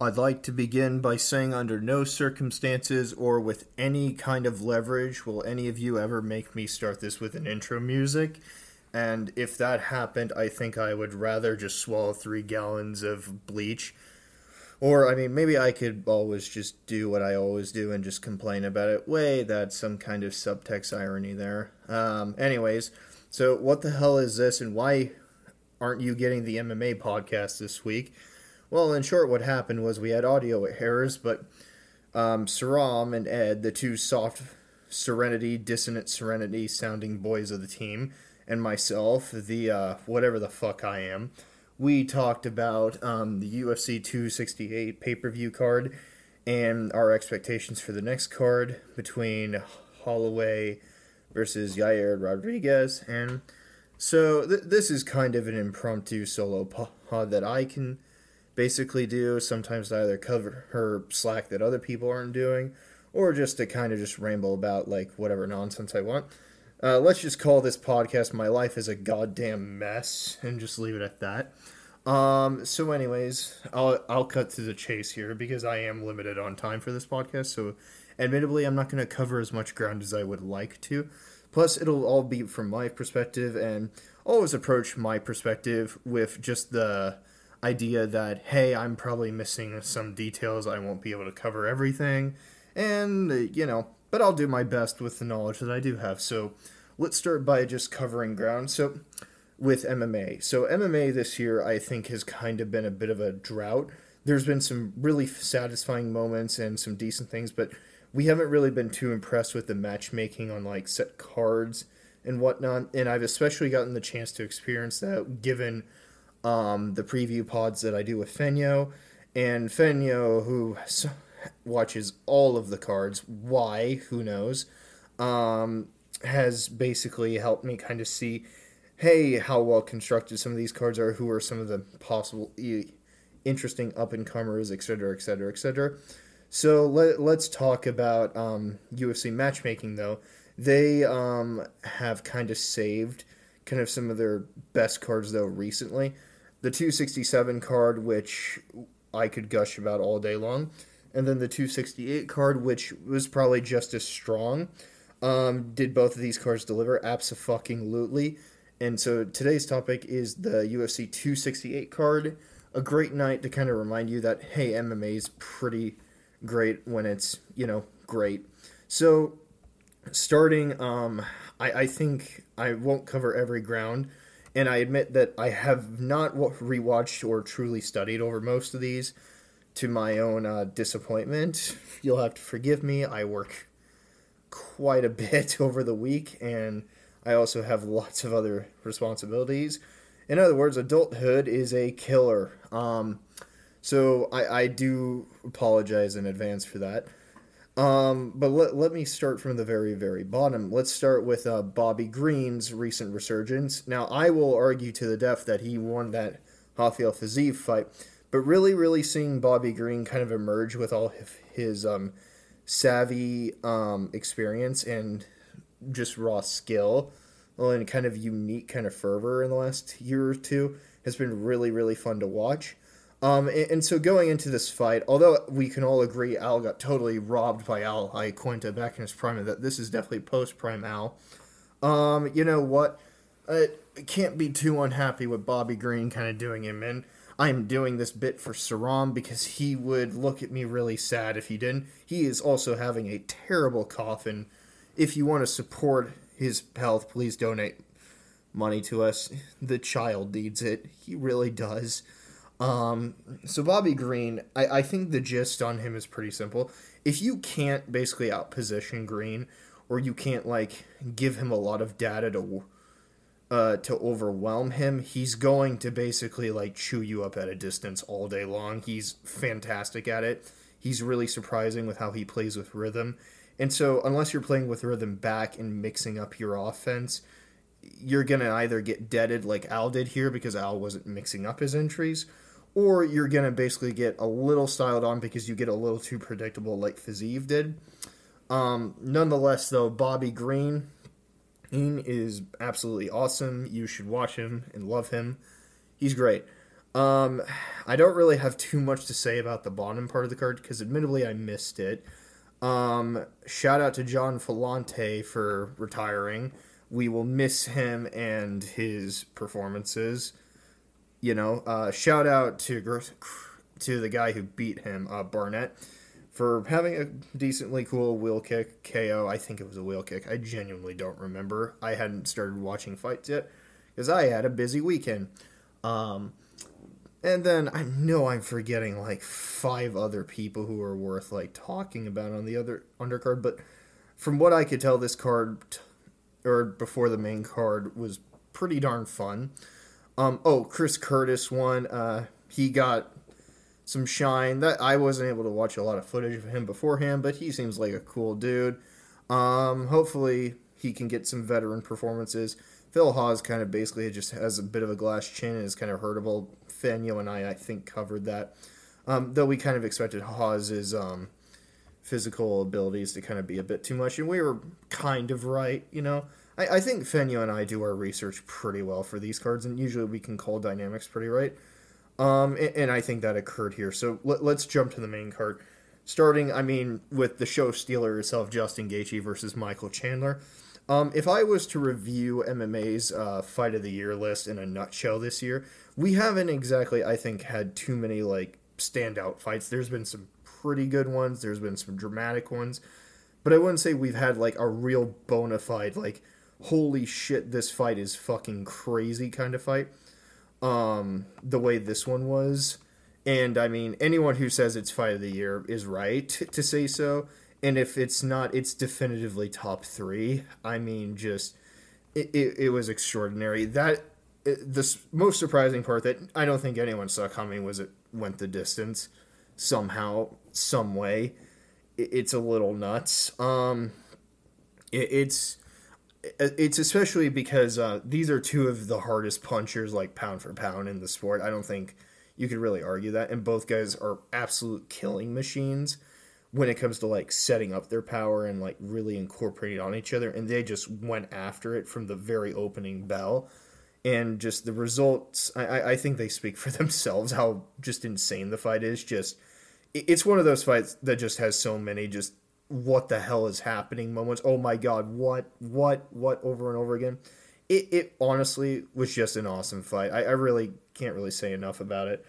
I'd like to begin by saying, under no circumstances or with any kind of leverage will any of you ever make me start this with an intro music. And if that happened, I think I would rather just swallow three gallons of bleach. Or, I mean, maybe I could always just do what I always do and just complain about it. Wait, that's some kind of subtext irony there. Um, anyways, so what the hell is this and why aren't you getting the MMA podcast this week? Well, in short, what happened was we had audio errors, but um, Saram and Ed, the two soft Serenity, dissonant Serenity sounding boys of the team, and myself, the uh, whatever the fuck I am, we talked about um, the UFC 268 pay per view card and our expectations for the next card between Holloway versus Yair Rodriguez. And so th- this is kind of an impromptu solo pod that I can basically do. Sometimes to either cover her slack that other people aren't doing, or just to kind of just ramble about like whatever nonsense I want. Uh, let's just call this podcast "My Life is a Goddamn Mess" and just leave it at that. Um, so, anyways, I'll I'll cut to the chase here because I am limited on time for this podcast. So, admittedly, I'm not going to cover as much ground as I would like to. Plus, it'll all be from my perspective, and always approach my perspective with just the idea that hey, I'm probably missing some details. I won't be able to cover everything, and you know, but I'll do my best with the knowledge that I do have. So let's start by just covering ground. So with MMA, so MMA this year I think has kind of been a bit of a drought. There's been some really satisfying moments and some decent things, but we haven't really been too impressed with the matchmaking on like set cards and whatnot. And I've especially gotten the chance to experience that given um, the preview pods that I do with Fenyo, and Fenyo, who watches all of the cards, why, who knows, um, has basically helped me kind of see, hey, how well constructed some of these cards are, who are some of the possible interesting up and comers, etc., etc., etc. So let, let's talk about um, UFC matchmaking, though. They um, have kind of saved kind of some of their best cards, though, recently the 267 card, which I could gush about all day long, and then the 268 card, which was probably just as strong. Um, did both of these cards deliver? Absolutely. And so today's topic is the UFC 268 card. A great night to kind of remind you that hey, MMA is pretty great when it's you know great. So starting, um, I, I think I won't cover every ground and I admit that I have not rewatched or truly studied over most of these to my own uh, disappointment. You'll have to forgive me. I work quite a bit over the week, and I also have lots of other responsibilities. In other words, adulthood is a killer. Um, so I, I do apologize in advance for that. Um, but let, let me start from the very, very bottom. Let's start with uh, Bobby Green's recent resurgence. Now, I will argue to the death that he won that Rafael Fiziev fight, but really, really seeing Bobby Green kind of emerge with all his um, savvy um, experience and just raw skill and kind of unique kind of fervor in the last year or two has been really, really fun to watch. Um, and, and, so going into this fight, although we can all agree Al got totally robbed by Al Iaquinta back in his prime, that this is definitely post prime Al. Um, you know what? I can't be too unhappy with Bobby Green kind of doing him in. I'm doing this bit for Saram because he would look at me really sad if he didn't. He is also having a terrible cough, and if you want to support his health, please donate money to us. The child needs it. He really does. Um, so Bobby Green, I, I think the gist on him is pretty simple. If you can't basically outposition Green, or you can't like give him a lot of data to uh, to overwhelm him, he's going to basically like chew you up at a distance all day long. He's fantastic at it. He's really surprising with how he plays with rhythm. And so, unless you're playing with rhythm back and mixing up your offense, you're going to either get deaded like Al did here because Al wasn't mixing up his entries, or you're to basically get a little styled on because you get a little too predictable like Fiziev did. Um, nonetheless, though, Bobby Green is absolutely awesome. You should watch him and love him. He's great. Um, I don't really have too much to say about the bottom part of the card because, admittedly, I missed it. Um, shout out to Gian Villante for retiring. We will miss him and his performances. You know, uh, shout out to to the guy who beat him, uh, Barnett, for having a decently cool wheel kick KO. I think it was a wheel kick. I genuinely don't remember. I hadn't started watching fights yet because I had a busy weekend. Um, and then I know I'm forgetting like five other people who are worth like talking about on the other undercard, but from what I could tell, this card or before the main card was pretty darn fun. Um, oh, Chris Curtis won. Uh, he got some shine. That I wasn't able to watch a lot of footage of him beforehand, but he seems like a cool dude. Um, hopefully, he can get some veteran performances. Phil Hawes kind of basically just has a bit of a glass chin and is kind of hurtable. Fanyo and I, I think, covered that. Um, though we kind of expected Hawes's um, physical abilities to kind of be a bit too much, and we were kind of right, you know. I, I think Fanyo and I do our research pretty well for these cards, and usually we can call dynamics pretty right. Um, and, and, I think that occurred here. So let, us jump to the main card. Starting, I mean, with the show stealer itself, Justin Gaethje versus Michael Chandler. Um, if I was to review MMA's uh, fight of the year list in a nutshell this year, we haven't exactly, I think, had too many like standout fights. There's been some pretty good ones. There's been some dramatic ones, but I wouldn't say we've had like a real bona fide like, holy shit, this fight is fucking crazy kind of fight um, the way this one was. And I mean, anyone who says it's fight of the year is right to say so. And if it's not, it's definitively top three. I mean, just it, it, it was extraordinary. That the most surprising part that I don't think anyone saw coming was it went the distance somehow, some way. It, it's a little nuts. Um, it's it's especially because uh, these are two of the hardest punchers, like pound for pound, in the sport. I don't think you could really argue that. And both guys are absolute killing machines when it comes to like setting up their power and like really incorporating on each other. And they just went after it from the very opening bell. And just the results, I, I think they speak for themselves. How just insane the fight is. Just it's one of those fights that just has so many just what the hell is happening moments. Oh my god, what, what, what, over and over again. It, it honestly was just an awesome fight. I, I really can't really say enough about it.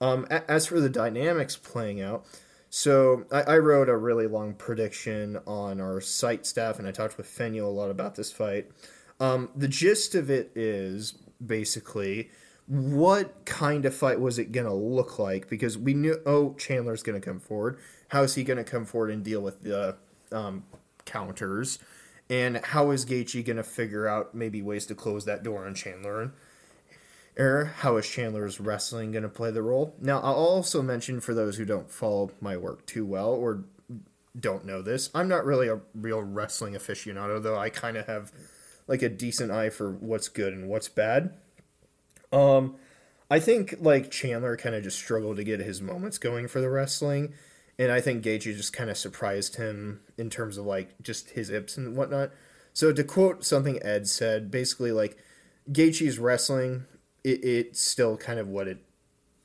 Um, as for the dynamics playing out, so I, I, wrote a really long prediction on our site staff, and I talked with Fenyo a lot about this fight. Um, the gist of it is basically what kind of fight was it going to look like? Because we knew, oh, Chandler's going to come forward how is he going to come forward and deal with the um, counters? And how is Gaethje going to figure out maybe ways to close that door on Chandler? Or how is Chandler's wrestling going to play the role? Now, I'll also mention for those who don't follow my work too well or don't know this, I'm not really a real wrestling aficionado, though I kind of have like a decent eye for what's good and what's bad. Um, I think like Chandler kind of just struggled to get his moments going for the wrestling and I think Gaethje just kind of surprised him in terms of like just his ips and whatnot. So to quote something Ed said, basically like Gaethje's wrestling, it, it's still kind of what it,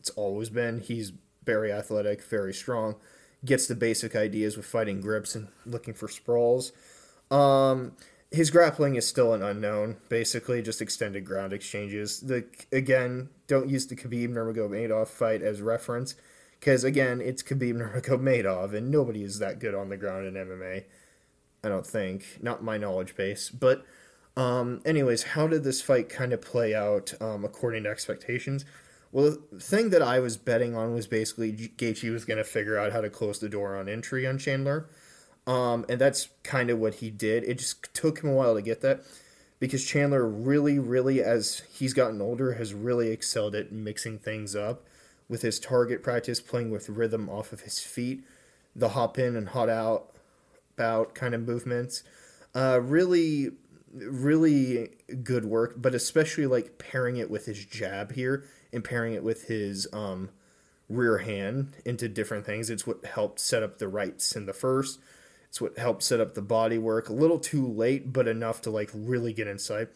it's always been. He's very athletic, very strong, gets the basic ideas with fighting grips and looking for sprawls. Um, his grappling is still an unknown. Basically, just extended ground exchanges. The again, don't use the Khabib Nurmagomedov fight as reference because again, it's Khabib Nurmagomedov, and nobody is that good on the ground in MMA. I don't think, not my knowledge base. But, um, anyways, how did this fight kind of play out um, according to expectations? Well, the thing that I was betting on was basically Gaethje was going to figure out how to close the door on entry on Chandler, um, and that's kind of what he did. It just took him a while to get that because Chandler really, really, as he's gotten older, has really excelled at mixing things up with his target practice, playing with rhythm off of his feet, the hop in and hot out bout kind of movements. Uh, really, really good work, but especially like pairing it with his jab here and pairing it with his um, rear hand into different things. It's what helped set up the rights in the first. It's what helped set up the body work. A little too late, but enough to like really get inside.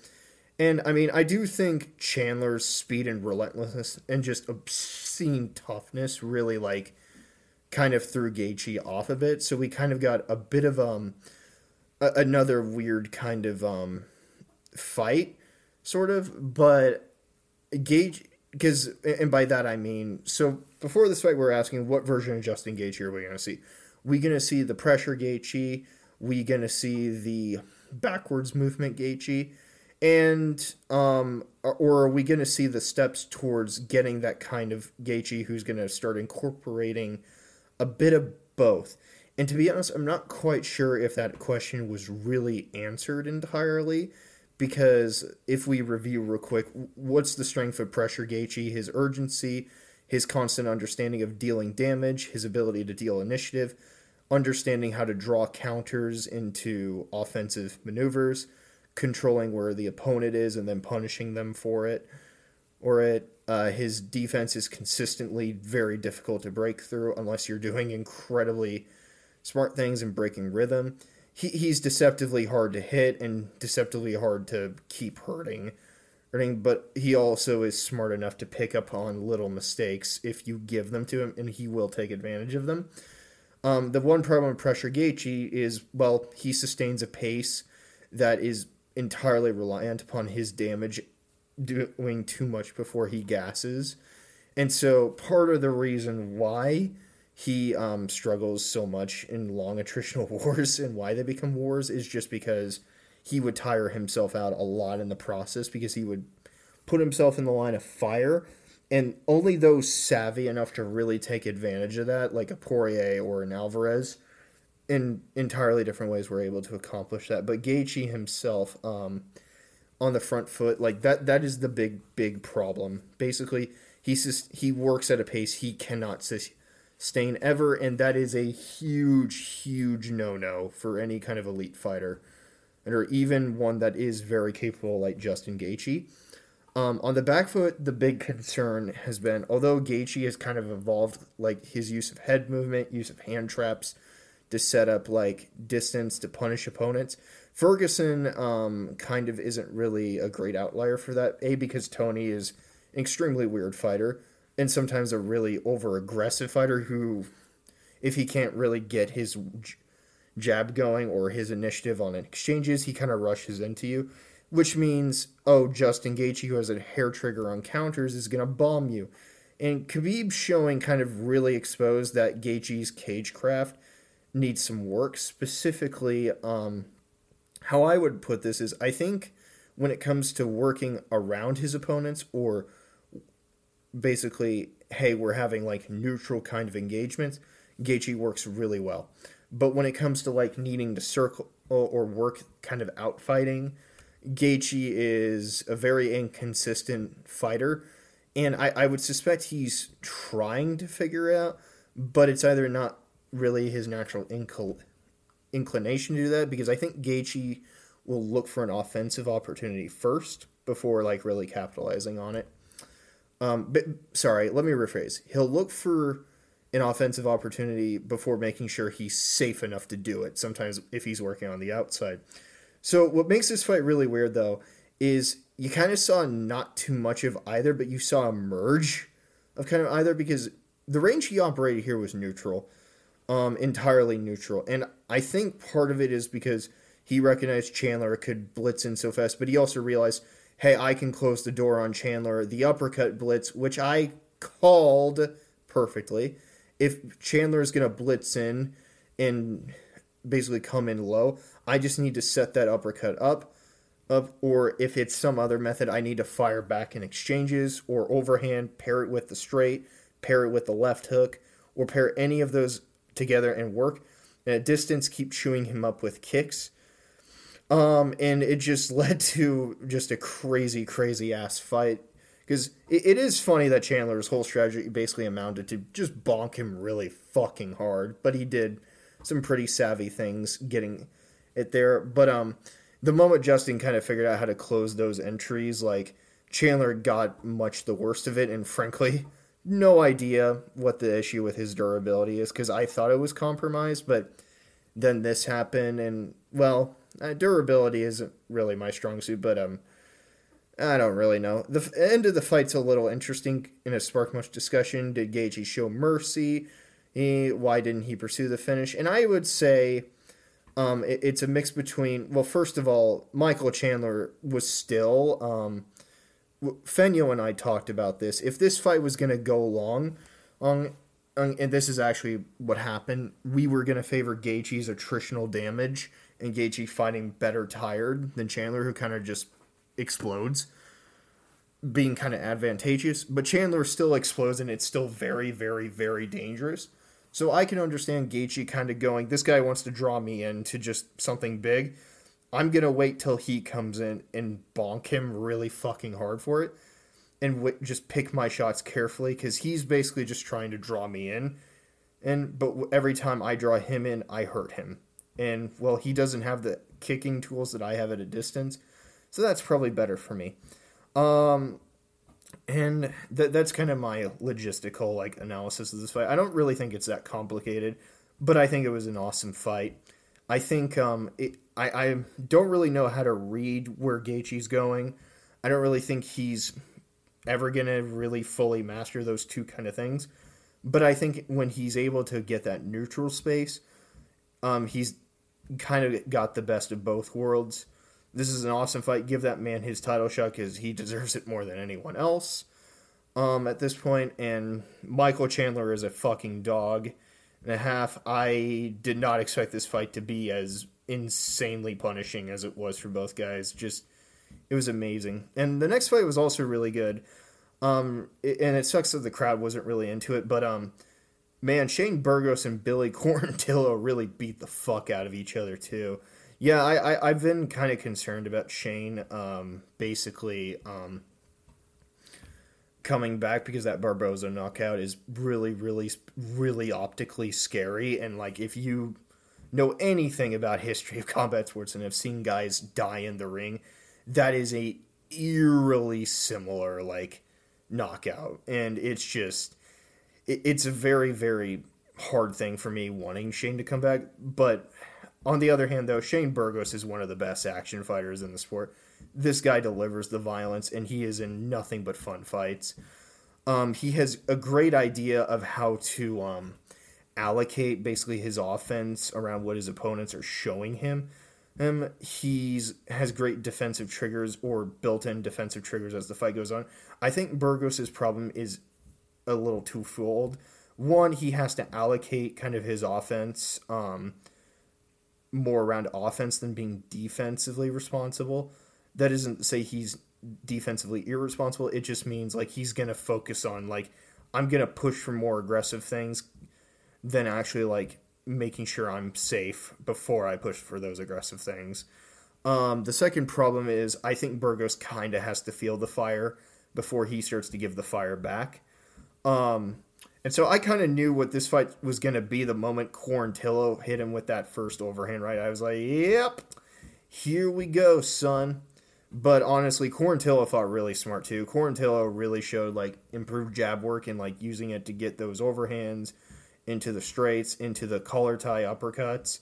And I mean, I do think Chandler's speed and relentlessness and just obscene toughness really like kind of threw Gaethje off of it. So we kind of got a bit of um a- another weird kind of um fight, sort of. But Gage, because and by that I mean, so before this fight, we are asking what version of Justin Gaethje are we going to see? We going to see the pressure Gaethje? We going to see the backwards movement Gaethje? And um, or are we going to see the steps towards getting that kind of Gaethje who's going to start incorporating a bit of both? And to be honest, I'm not quite sure if that question was really answered entirely because if we review real quick, what's the strength of pressure Gaethje? His urgency, his constant understanding of dealing damage, his ability to deal initiative, understanding how to draw counters into offensive maneuvers, controlling where the opponent is and then punishing them for it, or it. Uh, his defense is consistently very difficult to break through unless you're doing incredibly smart things and breaking rhythm. He, he's deceptively hard to hit and deceptively hard to keep hurting. hurting. But he also is smart enough to pick up on little mistakes if you give them to him, and he will take advantage of them. Um, the one problem with Pressure Gaethje is, well, he sustains a pace that is entirely reliant upon his damage doing too much before he gasses. And so part of the reason why he um, struggles so much in long attritional wars and why they become wars is just because he would tire himself out a lot in the process because he would put himself in the line of fire and only those savvy enough to really take advantage of that like a Poirier or an Alvarez in entirely different ways were able to accomplish that. But Gaethje himself, um, on the front foot, like that that is the big big problem. Basically, he just he works at a pace he cannot sustain ever, and that is a huge huge no no for any kind of elite fighter, And or even one that is very capable like Justin Gaethje. Um, on the back foot, the big concern has been, although Gaethje has kind of evolved, like his use of head movement, use of hand traps, to set up like distance to punish opponents. Ferguson um, kind of isn't really a great outlier for that. A because Tony is an extremely weird fighter and sometimes a really over aggressive fighter who, if he can't really get his jab going or his initiative on exchanges, he kind of rushes into you, which means oh Justin Gaethje who has a hair trigger on counters is gonna bomb you. And Khabib showing kind of really exposed that Gaethje's cage craft needs some work. Specifically, um, how I would put this is I think when it comes to working around his opponents or basically, hey, we're having like neutral kind of engagements, Gaethje works really well. But when it comes to like needing to circle or work kind of out fighting, Gaethje is a very inconsistent fighter. And I, I would suspect he's trying to figure out, but it's either not really his natural incl- inclination to do that because I think Gaethje will look for an offensive opportunity first before like really capitalizing on it. Um, but sorry, let me rephrase. He'll look for an offensive opportunity before making sure he's safe enough to do it. Sometimes if he's working on the outside. So what makes this fight really weird though is you kind of saw not too much of either, but you saw a merge of kind of either because the range he operated here was neutral um, entirely neutral. And I think part of it is because he recognized Chandler could blitz in so fast, but he also realized, hey, I can close the door on Chandler. The uppercut blitz, which I called perfectly. If Chandler is going to blitz in and basically come in low, I just need to set that uppercut up. Up, or if it's some other method, I need to fire back in exchanges or overhand, pair it with the straight, pair it with the left hook, or pair any of those together and work. And at distance, keep chewing him up with kicks. Um, and it just led to just a crazy, crazy ass fight. Because it, it is funny that Chandler's whole strategy basically amounted to just bonk him really fucking hard. But he did some pretty savvy things getting it there. But um, the moment Justin kind of figured out how to close those entries, like Chandler got much the worst of it. And frankly, no idea what the issue with his durability is because I thought it was compromised, but then this happened, and well, uh, durability isn't really my strong suit, but um, I don't really know. The f- end of the fight's a little interesting and it sparked much discussion. Did Gaethje show mercy? He, why didn't he pursue the finish? And I would say um, it, it's a mix between. Well, first of all, Michael Chandler was still. Um, Fenyo and I talked about this. If this fight was going to go long, um, and this is actually what happened, we were going to favor Gaethje's attritional damage and Gaethje fighting better tired than Chandler, who kind of just explodes, being kind of advantageous. But Chandler still explodes, and it's still very, very, very dangerous. So I can understand Gaethje kind of going, this guy wants to draw me into just something big. I'm gonna wait till he comes in and bonk him really fucking hard for it, and w- just pick my shots carefully because he's basically just trying to draw me in. And but every time I draw him in, I hurt him. And well, he doesn't have the kicking tools that I have at a distance, so that's probably better for me. Um, and th- that's kind of my logistical like analysis of this fight. I don't really think it's that complicated, but I think it was an awesome fight. I think um, it, I, I don't really know how to read where Gaethje's going. I don't really think he's ever gonna really fully master those two kind of things. But I think when he's able to get that neutral space, um, he's kind of got the best of both worlds. This is an awesome fight. Give that man his title shot because he deserves it more than anyone else um, at this point. And Michael Chandler is a fucking dog and a half. I did not expect this fight to be as insanely punishing as it was for both guys. Just it was amazing. And the next fight was also really good. Um, and it sucks that the crowd wasn't really into it, but um, man, Shane Burgos and Billy Quarantillo really beat the fuck out of each other too. Yeah, I, I have been kind of concerned about Shane, um, basically um, coming back because that Barboza knockout is really, really, really optically scary, and like if you know anything about history of combat sports and have seen guys die in the ring, that is a eerily similar like knockout, and it's just it, it's a very, very hard thing for me wanting Shane to come back, but on the other hand, though, Shane Burgos is one of the best action fighters in the sport. This guy delivers the violence, and he is in nothing but fun fights. Um, he has a great idea of how to um, allocate basically his offense around what his opponents are showing him. Um, he's has great defensive triggers or built-in defensive triggers as the fight goes on. I think Burgos's problem is a little twofold. One, he has to allocate kind of his offense um, more around offense than being defensively responsible. That isn't to say he's defensively irresponsible. It just means like he's gonna focus on like I'm gonna push for more aggressive things than actually like making sure I'm safe before I push for those aggressive things. Um, the second problem is I think Burgos kind of has to feel the fire before he starts to give the fire back. Um, and so I kind of knew what this fight was going to be the moment Quarantillo hit him with that first overhand right. I was like, yep, here we go, son. But honestly, Quarantillo fought really smart too. Quarantillo really showed like improved jab work and like using it to get those overhands into the straights, into the collar tie uppercuts.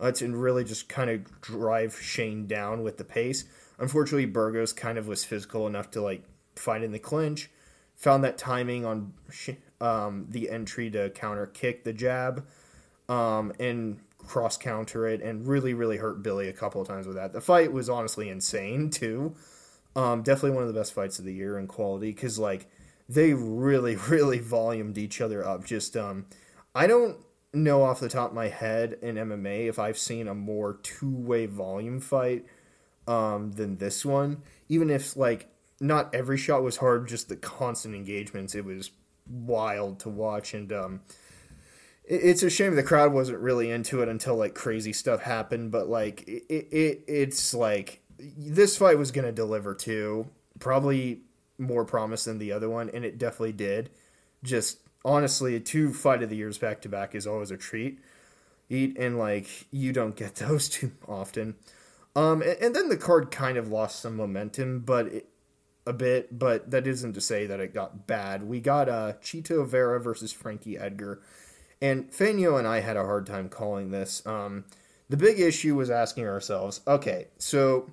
Uh, to really just kind of drive Shane down with the pace. Unfortunately, Burgos kind of was physical enough to like fight in the clinch found that timing on um, the entry to counter kick the jab um, and cross counter it and really really hurt Billy a couple of times with that. The fight was honestly insane too. Um, definitely one of the best fights of the year in quality because like they really really volumed each other up. Just um, I don't know off the top of my head in MMA if I've seen a more two way volume fight um, than this one. Even if like not every shot was hard, just the constant engagements. It was wild to watch, and um, it's a shame the crowd wasn't really into it until like crazy stuff happened. But like it, it it's like this fight was gonna deliver too, probably more promise than the other one, and it definitely did. Just honestly, two fight of the years back to back is always a treat. Eat and like you don't get those too often. Um, and, and, then the card kind of lost some momentum, but it, a bit, but that isn't to say that it got bad. We got uh, Chito Vera versus Frankie Edgar, and Fenyo and I had a hard time calling this. Um, the big issue was asking ourselves, okay, so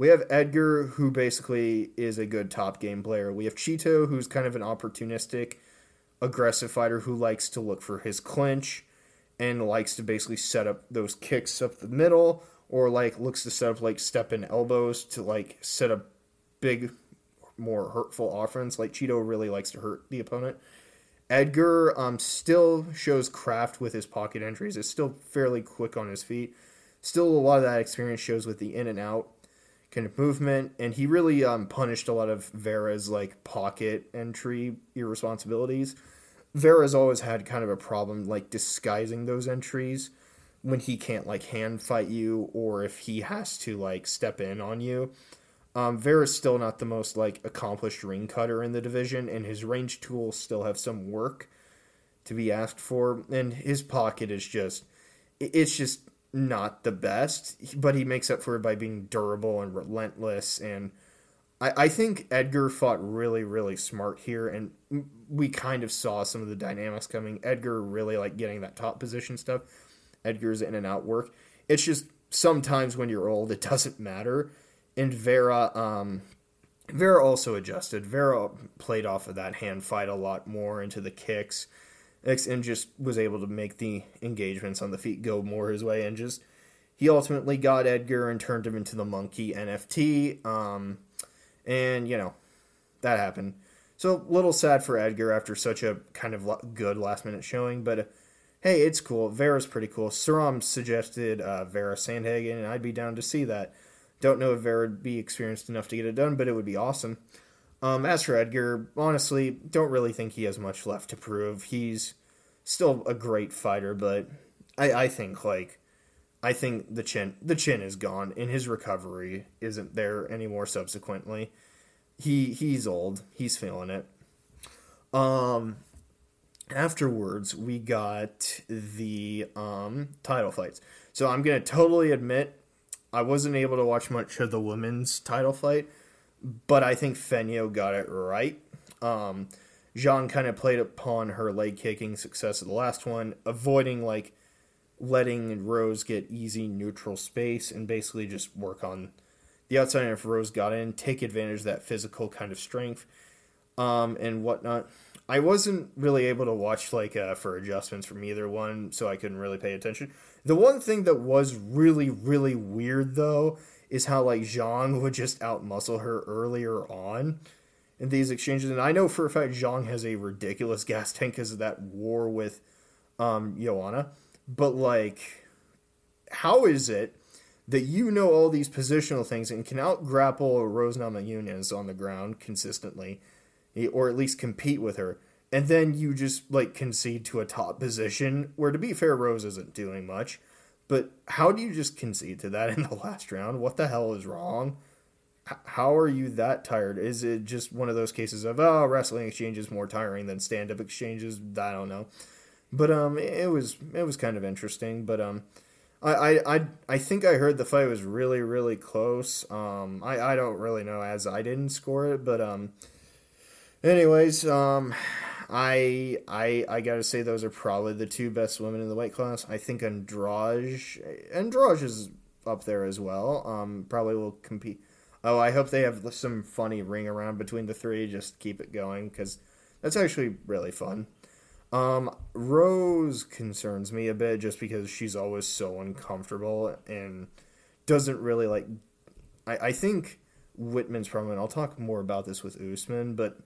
We have Edgar, who basically is a good top game player. We have Chito, who's kind of an opportunistic, aggressive fighter who likes to look for his clinch and likes to basically set up those kicks up the middle or like looks to set up like step in elbows to like set up big more hurtful offense like Chito really likes to hurt the opponent edgar um, still shows craft with his pocket entries. Is still fairly quick on his feet. Still a lot of that experience shows with the in and out kind of movement and he really um, punished a lot of vera's like pocket entry irresponsibilities. Vera's always had kind of a problem like disguising those entries when he can't like hand fight you or if he has to like step in on you. Um, Vera's still not the most like accomplished ring cutter in the division, and his range tools still have some work to be asked for. And his pocket is just, it's just not the best, but he makes up for it by being durable and relentless. And I, I think Edgar fought really, really smart here, and we kind of saw some of the dynamics coming. Edgar really like getting that top position stuff Edgar's in and out work. It's just sometimes when you're old, it doesn't matter. And Vera, um, Vera also adjusted. Vera played off of that hand fight a lot more into the kicks, and just was able to make the engagements on the feet go more his way. And just he ultimately got Edgar and turned him into the monkey NFT. Um, and you know that happened. So a little sad for Edgar after such a kind of good last minute showing, but hey, it's cool. Vera's pretty cool. Suram suggested uh, Vera Sandhagen, and I'd be down to see that. Don't know if Vera would be experienced enough to get it done, but it would be awesome. Um, as for Edgar, honestly, don't really think he has much left to prove. He's still a great fighter, but I, I think like I think the chin the chin is gone, and his recovery isn't there anymore. Subsequently, he he's old. He's feeling it. Um, afterwards we got the um, title fights. So I'm gonna totally admit I wasn't able to watch much of the women's title fight, but I think Fenyo got it right. Um, Zhang kind of played upon her leg kicking success of the last one, avoiding like letting Rose get easy neutral space and basically just work on the outside. And if Rose got in, take advantage of that physical kind of strength um, and whatnot. I wasn't really able to watch like uh, for adjustments from either one, so I couldn't really pay attention. The one thing that was really really weird though is how like Zhang would just outmuscle her earlier on in these exchanges, and I know for a fact Zhang has a ridiculous gas tank because of that war with um, Joanna, but like, how is it? That you know all these positional things and can out grapple Rose Namajunas on the ground consistently, or at least compete with her. And then you just like concede to a top position where to be fair Rose isn't doing much. But how do you just concede to that in the last round? What the hell is wrong? how are you that tired? Is it just one of those cases of oh wrestling exchange is more tiring than stand up exchanges? I don't know. But um it was it was kind of interesting. But um I, I, I think I heard the fight was really, really close. Um, I, I don't really know as I didn't score it, but um, Anyways, um, I I I gotta say those are probably the two best women in the weight class. I think Andrade Andrade is up there as well. Um, probably will compete. Oh, I hope they have some funny ring around between the three. Just keep it going because that's actually really fun. Um, Rose concerns me a bit just because she's always so uncomfortable and doesn't really like. I, I think Wittman's problem, and I'll talk more about this with Usman, but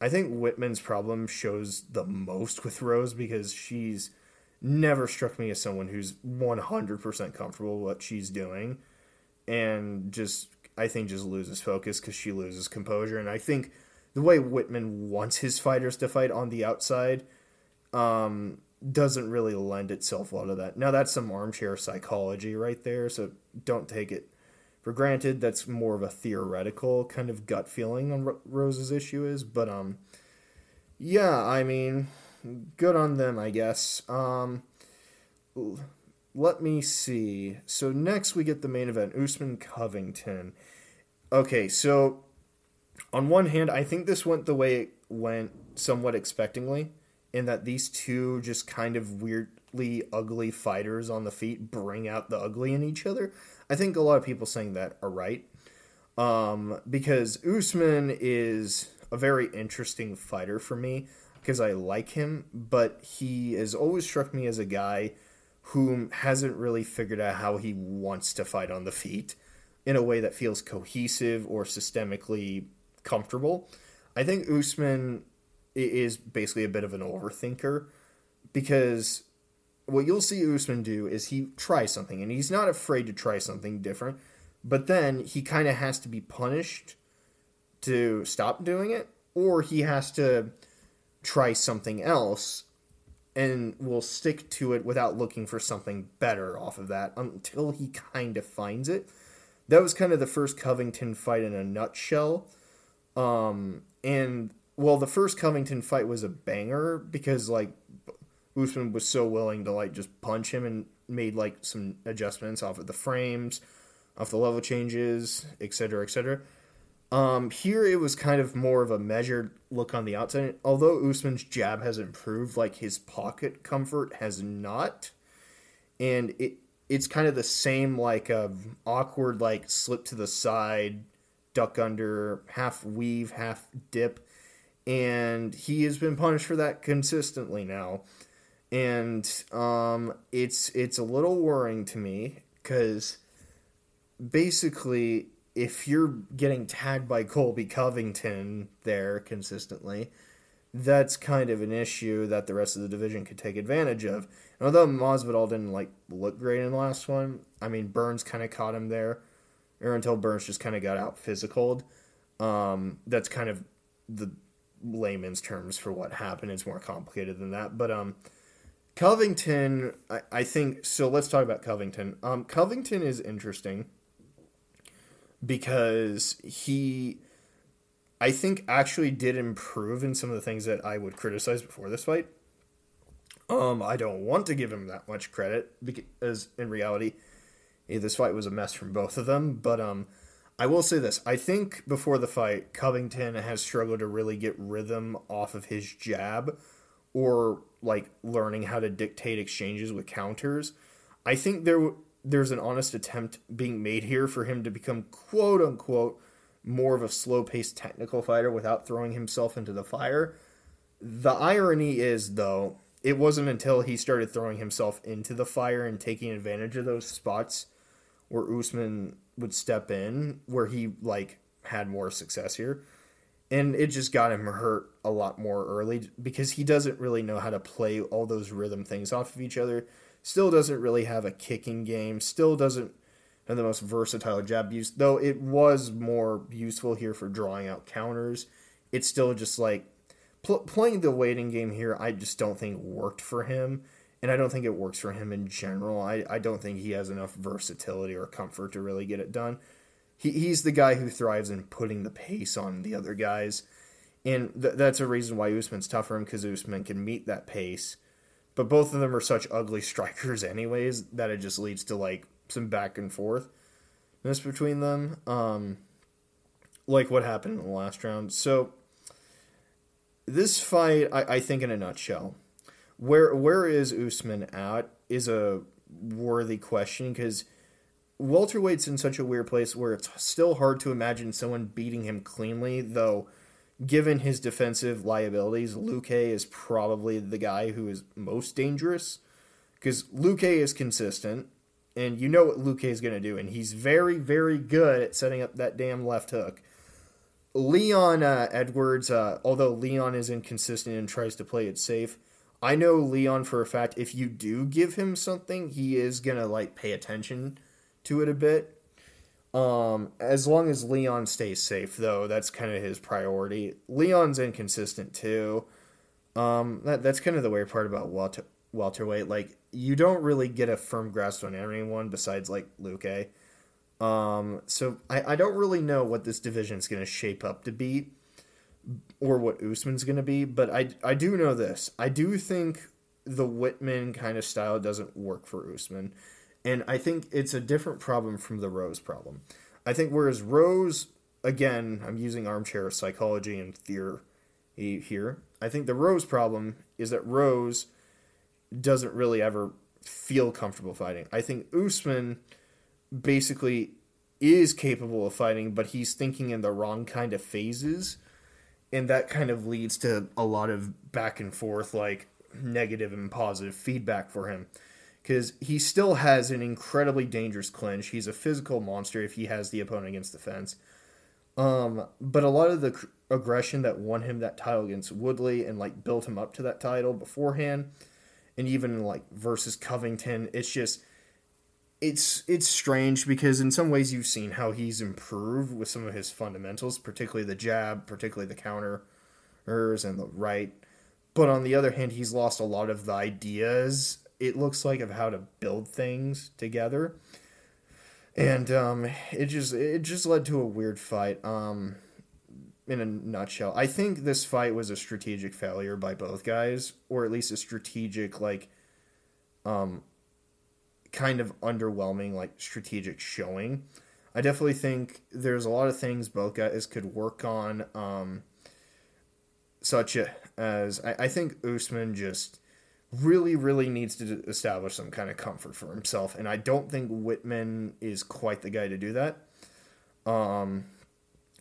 I think Wittman's problem shows the most with Rose because she's never struck me as someone who's 100% comfortable with what she's doing and just I think just loses focus cuz she loses composure and I think the way Whitman wants his fighters to fight on the outside um, doesn't really lend itself well to that. Now that's some armchair psychology right there, so don't take it for granted that's more of a theoretical kind of gut feeling on Rose's issue is, but um yeah, I mean, good on them, I guess. Um let me see. So next we get the main event, Usman Covington. Okay, so on one hand, I think this went the way it went somewhat expectingly, in that these two just kind of weirdly ugly fighters on the feet bring out the ugly in each other. I think a lot of people saying that are right. Um, because Usman is a very interesting fighter for me because I like him, but he has always struck me as a guy who hasn't really figured out how he wants to fight on the feet in a way that feels cohesive or systemically comfortable. I think Usman is basically a bit of an overthinker because what you'll see Usman do is he tries something and he's not afraid to try something different, but then he kind of has to be punished to stop doing it, or he has to try something else and will stick to it without looking for something better off of that until he kind of finds it. That was kind of the first Covington fight in a nutshell. Um, and well, the first Covington fight was a banger because like Usman was so willing to like just punch him and made like some adjustments off of the frames, off the level changes, etc., etc. Um, here it was kind of more of a measured look on the outside. Although Usman's jab has improved, like his pocket comfort has not, and it it's kind of the same like um, awkward like slip to the side, duck under, half weave, half dip, and he has been punished for that consistently now, and um, it's it's a little worrying to me because basically if you're getting tagged by Colby Covington there consistently, that's kind of an issue that the rest of the division could take advantage of. And although Masvidal didn't like look great in the last one, I mean Burns kind of caught him there, or until Burns just kind of got out physicaled. Um, that's kind of the layman's terms for what happened. It's more complicated than that, but um, Covington, I, I think. So let's talk about Covington. Um, Covington is interesting because he I think actually did improve in some of the things that I would criticize before this fight. Um, I don't want to give him that much credit because in reality, this fight was a mess from both of them. But um, I will say this: I think before the fight, Covington has struggled to really get rhythm off of his jab, or like learning how to dictate exchanges with counters. I think there there's an honest attempt being made here for him to become quote unquote more of a slow paced technical fighter without throwing himself into the fire. The irony is, though, it wasn't until he started throwing himself into the fire and taking advantage of those spots where Usman would step in, where he like had more success here. And it just got him hurt a lot more early because he doesn't really know how to play all those rhythm things off of each other Still doesn't really have a kicking game. Still doesn't have the most versatile jab use, though it was more useful here for drawing out counters. It's still just like pl- playing the waiting game here. I just don't think worked for him, and I don't think it works for him in general. I, I don't think he has enough versatility or comfort to really get it done. He, he's the guy who thrives in putting the pace on the other guys. And th- that's a reason why Usman's tough for him because Usman can meet that pace but both of them are such ugly strikers, anyways, that it just leads to like some back and forth this between them. Um, like what happened in the last round. So this fight, I, I think, in a nutshell, where where is Usman at is a worthy question because welterweight's in such a weird place where it's still hard to imagine someone beating him cleanly, though given his defensive liabilities, Luque is probably the guy who is most dangerous because Luque is consistent and you know what Luque is going to do, and he's very, very good at setting up that damn left hook. Leon uh, Edwards, uh, although Leon is inconsistent and tries to play it safe, I know Leon for a fact. If you do give him something, he is gonna like pay attention to it a bit. Um, as long as Leon stays safe, though, that's kind of his priority. Leon's inconsistent too. Um, that that's kind of the weird part about welter, welterweight. Like you don't really get a firm grasp on anyone besides like Luque. Um, so I, I don't really know what this division is going to shape up to be, or what Usman's going to be. But I I do know this. I do think the Wittman kind of style doesn't work for Usman. And I think it's a different problem from the Rose problem. I think whereas Rose, again, I'm using armchair psychology and theory here. I think the Rose problem is that Rose doesn't really ever feel comfortable fighting. I think Usman basically is capable of fighting, but he's thinking in the wrong kind of phases. And that kind of leads to a lot of back and forth, like negative and positive feedback for him. Because he still has an incredibly dangerous clinch. He's a physical monster if he has the opponent against the fence. Um, but a lot of the aggression that won him that title against Woodley and like built him up to that title beforehand, and even like versus Covington, it's just it's it's strange because in some ways you've seen how he's improved with some of his fundamentals, particularly the jab, particularly the counters and the right. But on the other hand, he's lost a lot of the ideas. It looks like of how to build things together, and um, it just it just led to a weird fight. Um, in a nutshell, I think this fight was a strategic failure by both guys, or at least a strategic like um kind of underwhelming like strategic showing. I definitely think there's a lot of things both guys could work on, um, such as I, I think Usman just really, really needs to establish some kind of comfort for himself, and I don't think Wittman is quite the guy to do that. Um,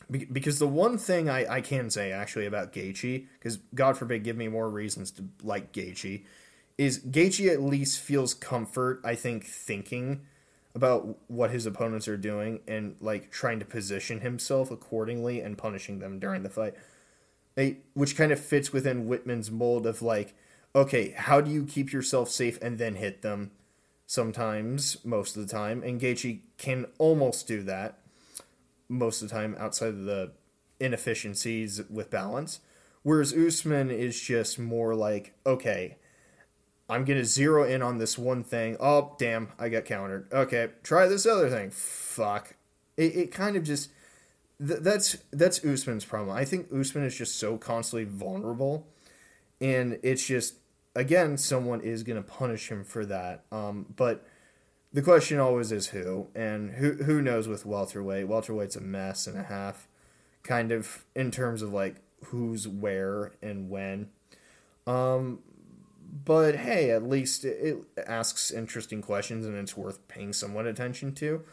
because the one thing I, I can say actually about Gaethje, because God forbid, give me more reasons to like Gaethje, is Gaethje at least feels comfort, I think, thinking about what his opponents are doing and like trying to position himself accordingly and punishing them during the fight. They, which kind of fits within Wittman's mold of like, okay, how do you keep yourself safe and then hit them? Sometimes, most of the time, and Gaethje can almost do that most of the time outside of the inefficiencies with balance. Whereas Usman is just more like, okay, I'm going to zero in on this one thing. Oh, damn, I got countered. Okay, try this other thing. Fuck. It, it kind of just. Th- that's that's Usman's problem. I think Usman is just so constantly vulnerable. And it's just, again, someone is going to punish him for that. Um, but the question always is who. And who, who knows with welterweight? Welterweight's a mess and a half, kind of, in terms of like who's where and when. Um, but hey, at least it asks interesting questions and it's worth paying somewhat attention to.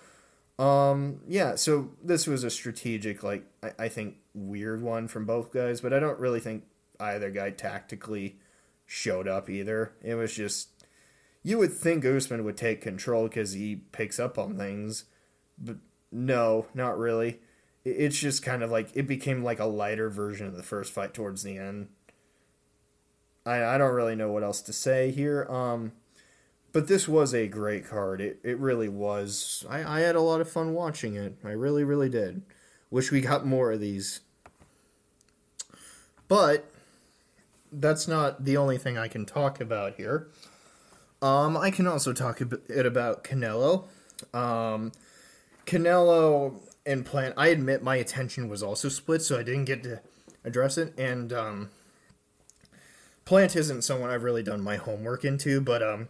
Um, yeah, so this was a strategic, like, I, I think, weird one from both guys, but I don't really think either guy tactically showed up either. It was just, you would think Usman would take control because he picks up on things, but no, not really. It's just kind of like, it became like a lighter version of the first fight towards the end. I, I don't really know what else to say here. Um, but this was a great card. It, it really was. I, I had a lot of fun watching it. I really, really did. Wish we got more of these. But that's not the only thing I can talk about here. Um, I can also talk a bit about Canelo. Um, Canelo and Plant. I admit my attention was also split, so I didn't get to address it. And um, Plant isn't someone I've really done my homework into, but um,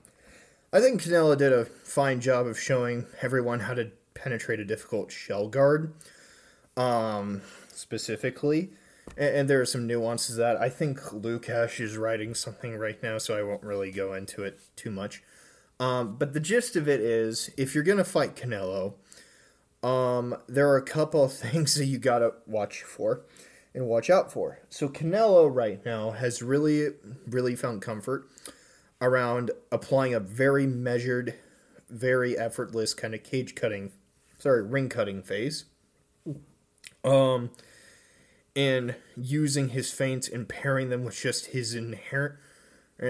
I think Canelo did a fine job of showing everyone how to penetrate a difficult shell guard, um, specifically. And, and there are some nuances that I think Lukash is writing something right now, so I won't really go into it too much. Um, but the gist of it is, if you're gonna fight Canelo, um, there are a couple of things that you gotta watch for and watch out for. So Canelo right now has really, really found comfort around applying a very measured, very effortless kind of cage cutting, sorry, ring cutting phase. Um, and using his feints and pairing them with just his inherent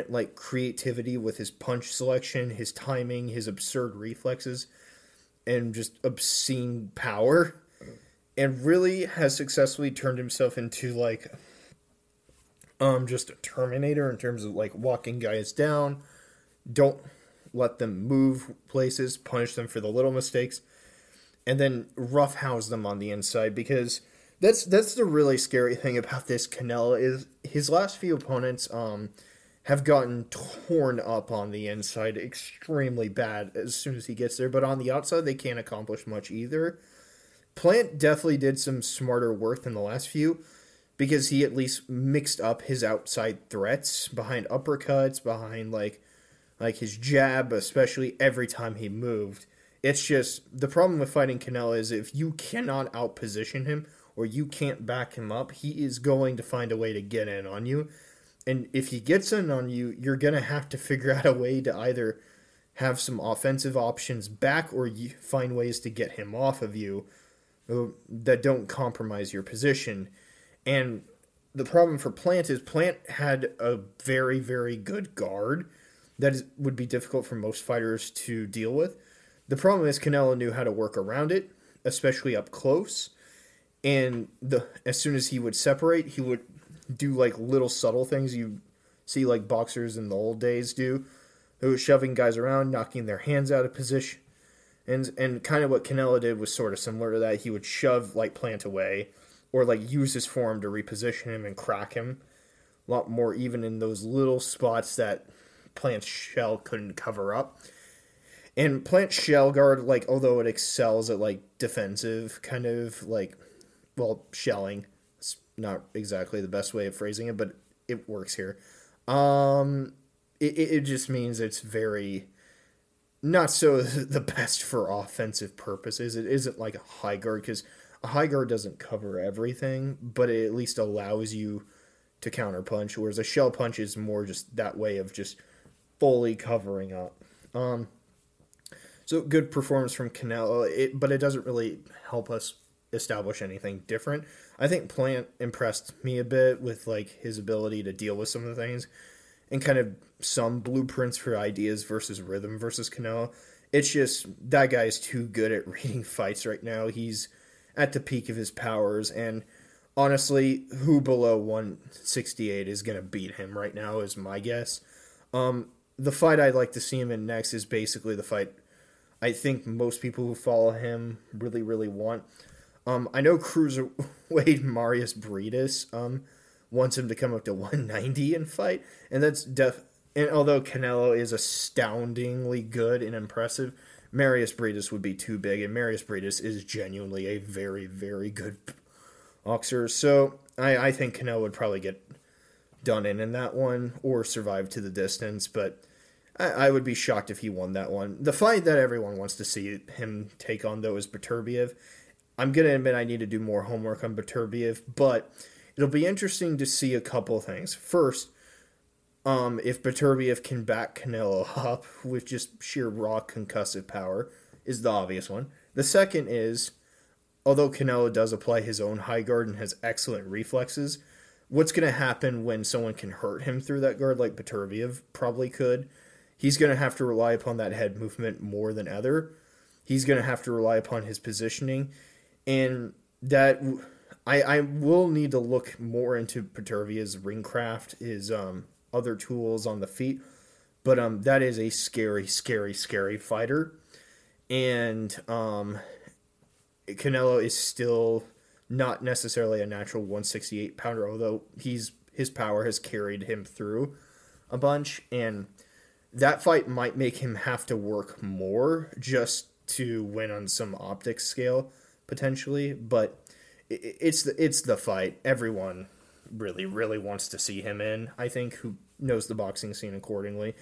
like creativity with his punch selection, his timing, his absurd reflexes, and just obscene power and really has successfully turned himself into like um just a terminator in terms of like walking guys down don't let them move places punish them for the little mistakes and then roughhouse them on the inside because that's that's the really scary thing about this Canelo is his last few opponents um have gotten torn up on the inside extremely bad as soon as he gets there but on the outside they can't accomplish much either Plant definitely did some smarter work in the last few because he at least mixed up his outside threats behind uppercuts, behind like like his jab, especially every time he moved. It's just the problem with fighting Canelo is if you cannot outposition him or you can't back him up, he is going to find a way to get in on you. And if he gets in on you, you're going to have to figure out a way to either have some offensive options back or you find ways to get him off of you uh, that don't compromise your position. And the problem for Plant is Plant had a very, very good guard that is, would be difficult for most fighters to deal with. The problem is Canelo knew how to work around it, especially up close. And the as soon as he would separate, he would do like little subtle things you see like boxers in the old days do, who was shoving guys around, knocking their hands out of position. And and kind of what Canelo did was sort of similar to that. He would shove like Plant away, or like use his form to reposition him and crack him. A lot more even in those little spots that Plant's shell couldn't cover up. And Plant shell guard, like although it excels at like defensive kind of like well shelling, it's not exactly the best way of phrasing it, but it works here. Um, it, it just means it's very not so the best for offensive purposes. It isn't like a high guard because a high guard doesn't cover everything, but it at least allows you to counter punch. Whereas a shell punch is more just that way of just fully covering up. Um, so good performance from Canelo, it, but it doesn't really help us establish anything different. I think Plant impressed me a bit with like his ability to deal with some of the things and kind of some blueprints for ideas versus rhythm versus Canelo. It's just that guy is too good at reading fights right now. He's at the peak of his powers and honestly, who below 168 is going to beat him right now is my guess. Um, the fight I'd like to see him in next is basically the fight I think most people who follow him really, really want. Um, I know cruiserweight Marius Briedis um, wants him to come up to 190 and fight, and that's def. And although Canelo is astoundingly good and impressive, Marius Briedis would be too big, and Marius Briedis is genuinely a very, very good boxer. So I, I think Canelo would probably get done in in that one or survive to the distance, but I, I would be shocked if he won that one. The fight that everyone wants to see him take on, though, is Beterbiev. I'm going to admit I need to do more homework on Beterbiev, but it'll be interesting to see a couple things. First, um, if Beterbiev can back Canelo up with just sheer raw concussive power, is the obvious one. The second is, although Canelo does apply his own high guard and has excellent reflexes, what's going to happen when someone can hurt him through that guard like Beterbiev probably could? He's going to have to rely upon that head movement more than other. He's going to have to rely upon his positioning, and that I I will need to look more into Beterbiev's ringcraft, his um other tools on the feet. But um, that is a scary, scary, scary fighter, and um, Canelo is still not necessarily a natural 168 pounder, although he's his power has carried him through a bunch, and that fight might make him have to work more just to win on some optics scale potentially. But it's the it's the fight everyone really really wants to see him in. I think who knows the boxing scene accordingly.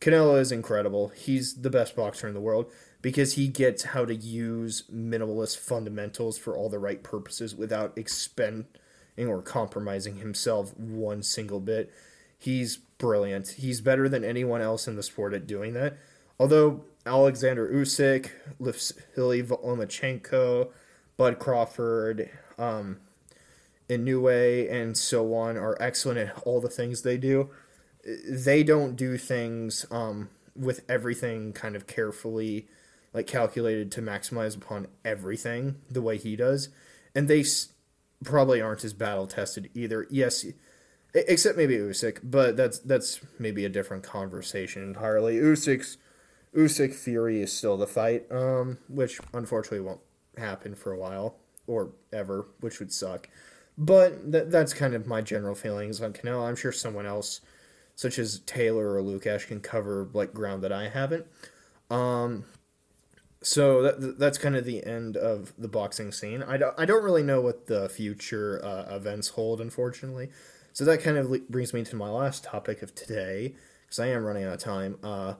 Canelo is incredible. He's the best boxer in the world because he gets how to use minimalist fundamentals for all the right purposes without expending or compromising himself one single bit. He's brilliant. He's better than anyone else in the sport at doing that. Although Alexander Usyk, Vasily Lomachenko, Bud Crawford, um, Inoue, and so on are excellent at all the things they do. They don't do things um, with everything kind of carefully like calculated to maximize upon everything the way he does. And they s- probably aren't as battle tested either. Yes except maybe Usyk but that's that's maybe a different conversation entirely. Usyk's Usyk Fury is still the fight um, which unfortunately won't happen for a while or ever which would suck but th- that's kind of my general feelings on Canelo I'm sure someone else such as Taylor or Lukash can cover like ground that I haven't. Um, so that, that's kind of the end of the boxing scene. I don't, I don't really know what the future uh, events hold, unfortunately. So that kind of brings me to my last topic of today, because I am running out of time. Uh,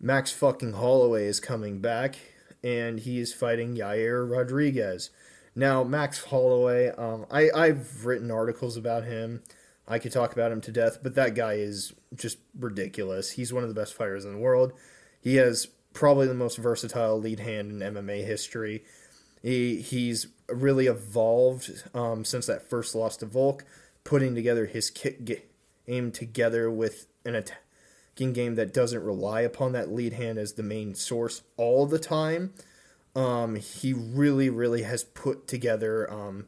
Max fucking Holloway is coming back, and he is fighting Yair Rodriguez. Now, Max Holloway, um, I, I've written articles about him. I could talk about him to death, but that guy is just ridiculous. He's one of the best fighters in the world. He has probably the most versatile lead hand in MMA history. He he's really evolved um, since that first loss to Volk, putting together his kick game together with an attacking game that doesn't rely upon that lead hand as the main source all the time. Um, he really, really has put together um,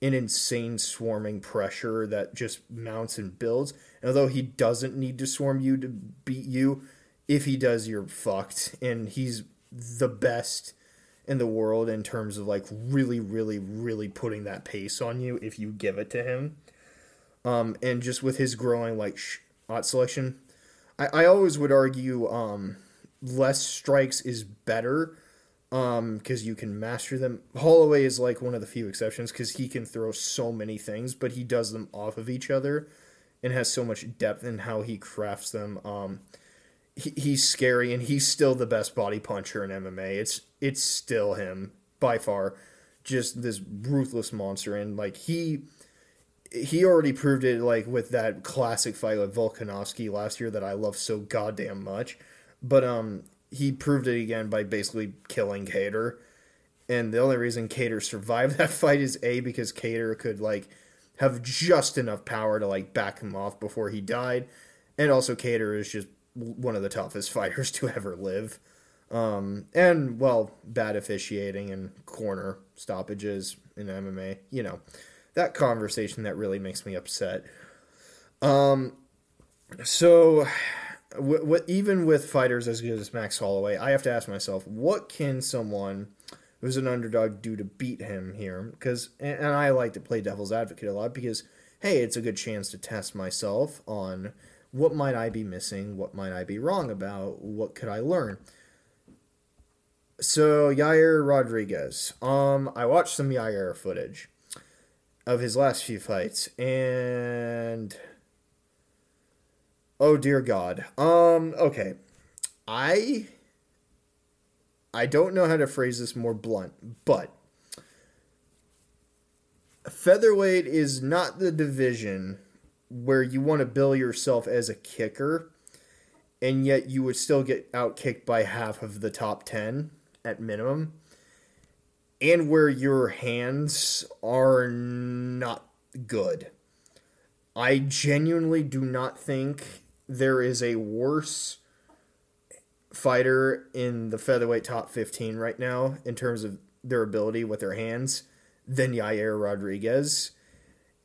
an insane swarming pressure that just mounts and builds. And although he doesn't need to swarm you to beat you, if he does, you're fucked. And he's the best in the world in terms of like really, really, really putting that pace on you if you give it to him. Um, and just with his growing like shot selection, I, I always would argue um, less strikes is better um because you can master them. Holloway is like one of the few exceptions because he can throw so many things but he does them off of each other and has so much depth in how he crafts them. Um he, he's scary and he's still the best body puncher in mma it's it's still him by far. Just this ruthless monster and like he he already proved it like with that classic fight with Volkanovski last year that I love so goddamn much. But um he proved it again by basically killing Kattar. And the only reason Kattar survived that fight is A, because Kattar could like have just enough power to like back him off before he died. And also Kattar is just one of the toughest fighters to ever live. Um, and well, bad officiating and corner stoppages in MMA, you know, that conversation that really makes me upset. Um, so what, even with fighters as good as Max Holloway, I have to ask myself, what can someone who's an underdog do to beat him here? Because and, and I like to play devil's advocate a lot because hey, it's a good chance to test myself on what might I be missing, what might I be wrong about, what could I learn. So Yair Rodriguez, um, I watched some Yair footage of his last few fights, and Oh dear God. Um. Okay. I. I don't know how to phrase this more blunt, but featherweight is not the division where you want to bill yourself as a kicker, and yet you would still get outkicked by half of the top ten at minimum, and where your hands are not good. I genuinely do not think there is a worse fighter in the featherweight top 15 right now in terms of their ability with their hands than Yair Rodriguez.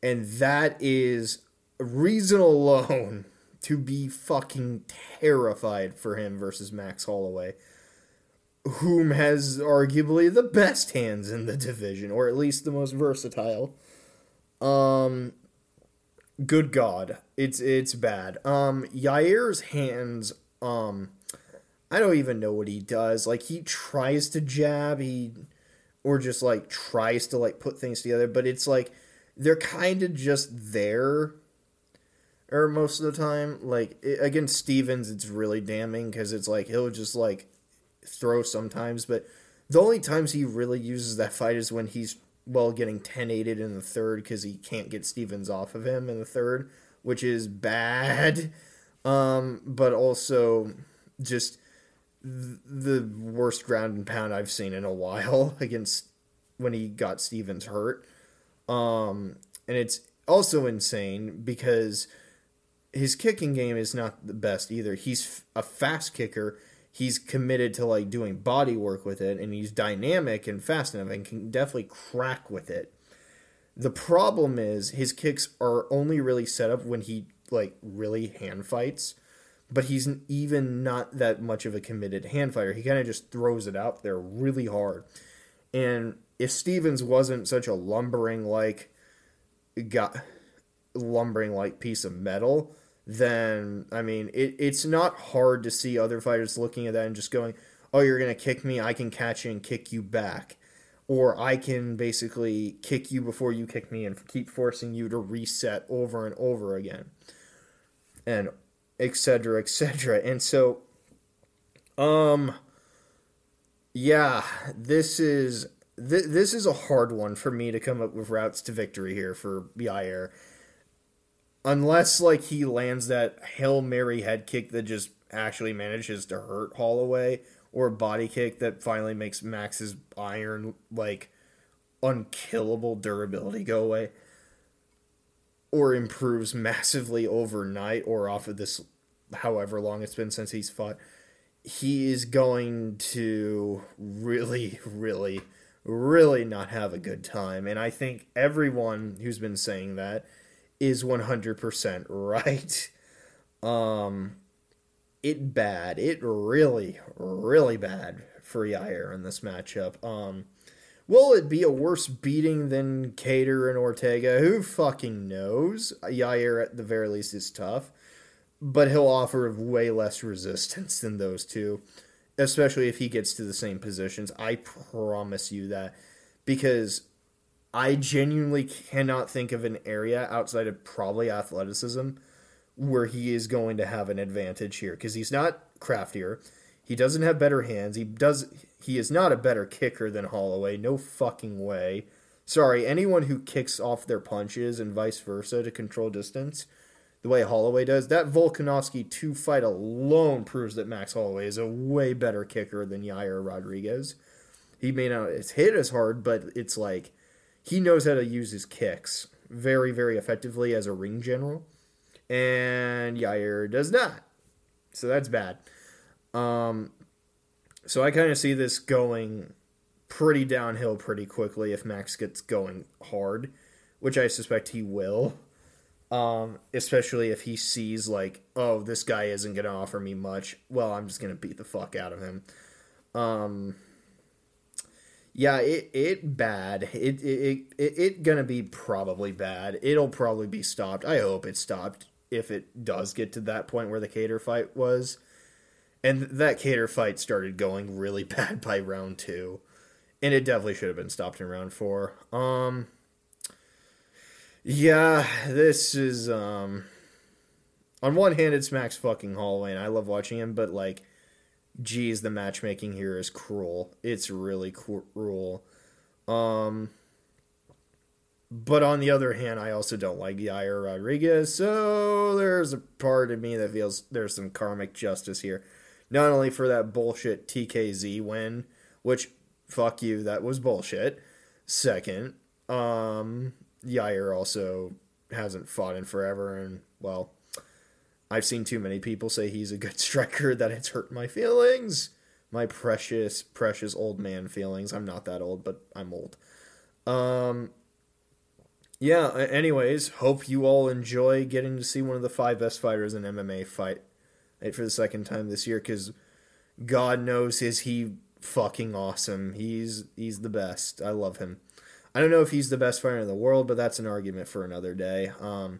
And that is reason alone to be fucking terrified for him versus Max Holloway, whom has arguably the best hands in the division, or at least the most versatile. Um, good god it's it's bad. Um yair's hands um i don't even know what he does. Like he tries to jab he or just like tries to like put things together but it's like they're kind of just there or most of the time. Like against Stephens it's really damning because it's like he'll just like throw sometimes but the only times he really uses that fight is when he's well getting 10 aided in the third because he can't get Stephens off of him in the third, which is bad. Um, but also just th- the worst ground and pound I've seen in a while against when he got Stephens hurt. Um, and it's also insane because his kicking game is not the best either. He's a fast kicker he's committed to like doing body work with it and he's dynamic and fast enough and can definitely crack with it. The problem is his kicks are only really set up when he like really hand fights, but he's even not that much of a committed hand fighter. He kind of just throws it out there really hard. And if Stephens wasn't such a lumbering like got lumbering like piece of metal, then I mean it, it's not hard to see other fighters looking at that and just going, "Oh, you're gonna kick me? I can catch you and kick you back." Or I can basically kick you before you kick me and keep forcing you to reset over and over again. And etc. etc. And so um Yeah, this is th- this is a hard one for me to come up with routes to victory here for Yair. Unless like he lands that Hail Mary head kick that just actually manages to hurt Holloway or a body kick that finally makes Max's iron like unkillable durability go away or improves massively overnight or off of this however long it's been since he's fought he is going to really really really not have a good time. And i think everyone who's been saying that is 100% right um it bad it really really bad for Yair in this matchup um Will it be a worse beating than Kattar and Ortega? Who fucking knows? Yair, at the very least, is tough, but he'll offer way less resistance than those two, especially if he gets to the same positions. I promise you that. Because I genuinely cannot think of an area outside of probably athleticism where he is going to have an advantage here. Because he's not craftier. He doesn't have better hands. He does he is not a better kicker than Holloway. No fucking way. Sorry, anyone who kicks off their punches and vice versa to control distance, the way Holloway does, that Volkanovski two fight alone proves that Max Holloway is a way better kicker than Yair Rodriguez. He may not hit as hard, but it's like he knows how to use his kicks very, very effectively as a ring general, and Yair does not. So that's bad. Um, so I kind of see this going pretty downhill pretty quickly if Max gets going hard, which I suspect he will. Um, especially if he sees like, oh, this guy isn't gonna offer me much. Well, I'm just gonna beat the fuck out of him. Um, yeah, it it bad. It it, it it gonna be probably bad. It'll probably be stopped. I hope it's stopped if it does get to that point where the Kattar fight was. And that Kattar fight started going really bad by round two. And it definitely should have been stopped in round four. Um Yeah, this is um on one hand it's Max fucking Holloway and I love watching him, but like geez, the matchmaking here is cruel. It's really cruel. Um but on the other hand, I also don't like Yair Rodriguez, so there's a part of me that feels there's some karmic justice here not only for that bullshit TKZ win, which fuck you, that was bullshit. Second, um, Yair also hasn't fought in forever, and well, I've seen too many people say he's a good striker that it's hurt my feelings, my precious, precious old man feelings. I'm not that old, but I'm old. Um, yeah. Anyways, hope you all enjoy getting to see one of the five best fighters in MMA fight for the second time this year because God knows is he fucking awesome. He's he's the best. I love him. I don't know if he's the best fighter in the world, but that's an argument for another day. Um,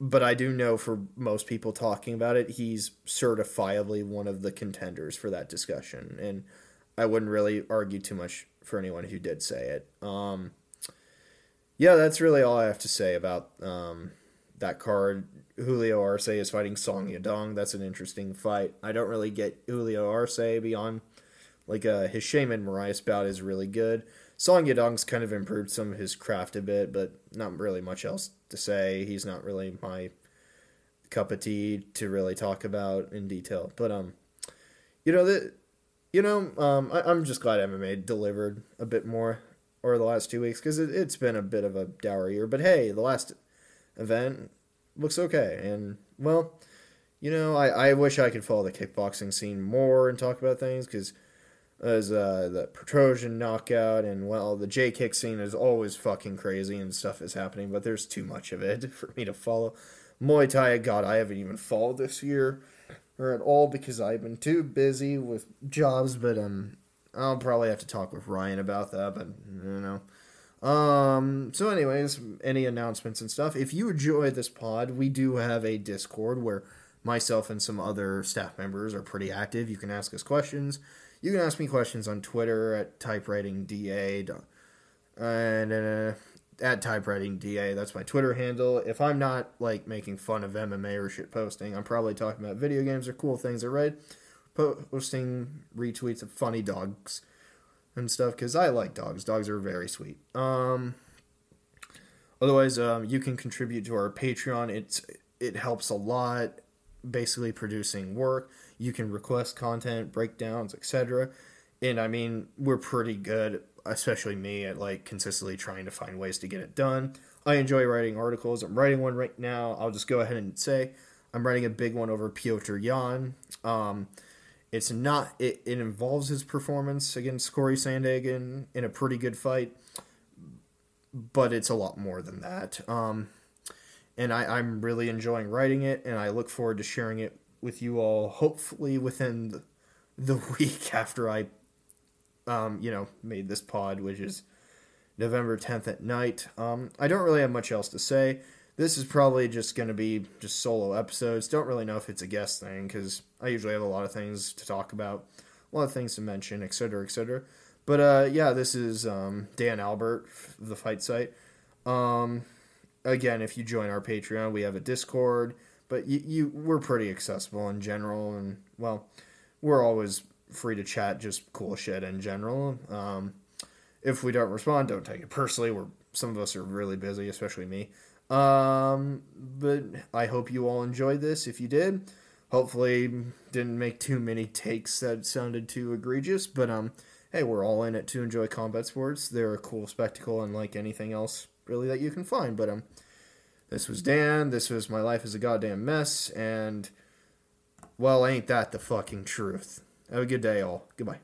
but I do know for most people talking about it, he's certifiably one of the contenders for that discussion, and I wouldn't really argue too much for anyone who did say it. Um, yeah, that's really all I have to say about um, that card. Julio Arce is fighting Song Yadong. That's an interesting fight. I don't really get Julio Arce beyond like uh, his Sheymon Moraes bout is really good. Song Yadong's kind of improved some of his craft a bit, but not really much else to say. He's not really my cup of tea to really talk about in detail. But um, you know that, you know, um, I, am just glad MMA delivered a bit more over the last two weeks because it, it's been a bit of a dour year. But hey, the last event looks okay. And well, you know, I, I wish I could follow the kickboxing scene more and talk about things because as uh, the Petrosian knockout and well, the J kick scene is always fucking crazy and stuff is happening, but there's too much of it for me to follow. Muay Thai, God, I haven't even followed this year or at all because I've been too busy with jobs. But um, I'll probably have to talk with Ryan about that. But you know, um, so anyways, any announcements and stuff. If you enjoy this pod, we do have a Discord where myself and some other staff members are pretty active. You can ask us questions. You can ask me questions on Twitter at typewritingda and uh, at typewritingda. That's my Twitter handle. If I'm not like making fun of MMA or shit posting, I'm probably talking about video games or cool things I read posting retweets of funny dogs and stuff because I like dogs. Dogs are very sweet. Um, otherwise, um, you can contribute to our Patreon. It's it helps a lot. Basically, producing work. You can request content, breakdowns, etc. And I mean, we're pretty good, especially me, at like consistently trying to find ways to get it done. I enjoy writing articles. I'm writing one right now. I'll just go ahead and say I'm writing a big one over Petr Yan. Um, it's not. It, it involves his performance against Corey Sandhagen in a pretty good fight, but it's a lot more than that. Um, and I, I'm really enjoying writing it, and I look forward to sharing it with you all. Hopefully within the, the week after I, um, you know, made this pod, which is November 10th at night. Um, I don't really have much else to say. This is probably just going to be just solo episodes. Don't really know if it's a guest thing because I usually have a lot of things to talk about, a lot of things to mention, etc., etc. But uh, yeah, this is um, Dan Albert, the fight site. Um, again, if you join our Patreon, we have a Discord, but you, you we're pretty accessible in general, and well, we're always free to chat, just cool shit in general. Um, if we don't respond, don't take it personally. We're some of us are really busy, especially me. Um, but I hope you all enjoyed this. If you did, hopefully didn't make too many takes that sounded too egregious. But um, hey, we're all in it to enjoy combat sports. They're a cool spectacle, unlike anything else really that you can find. But um, this was Dan. This was my life is a goddamn mess, and well, ain't that the fucking truth? Have a good day, all. Goodbye.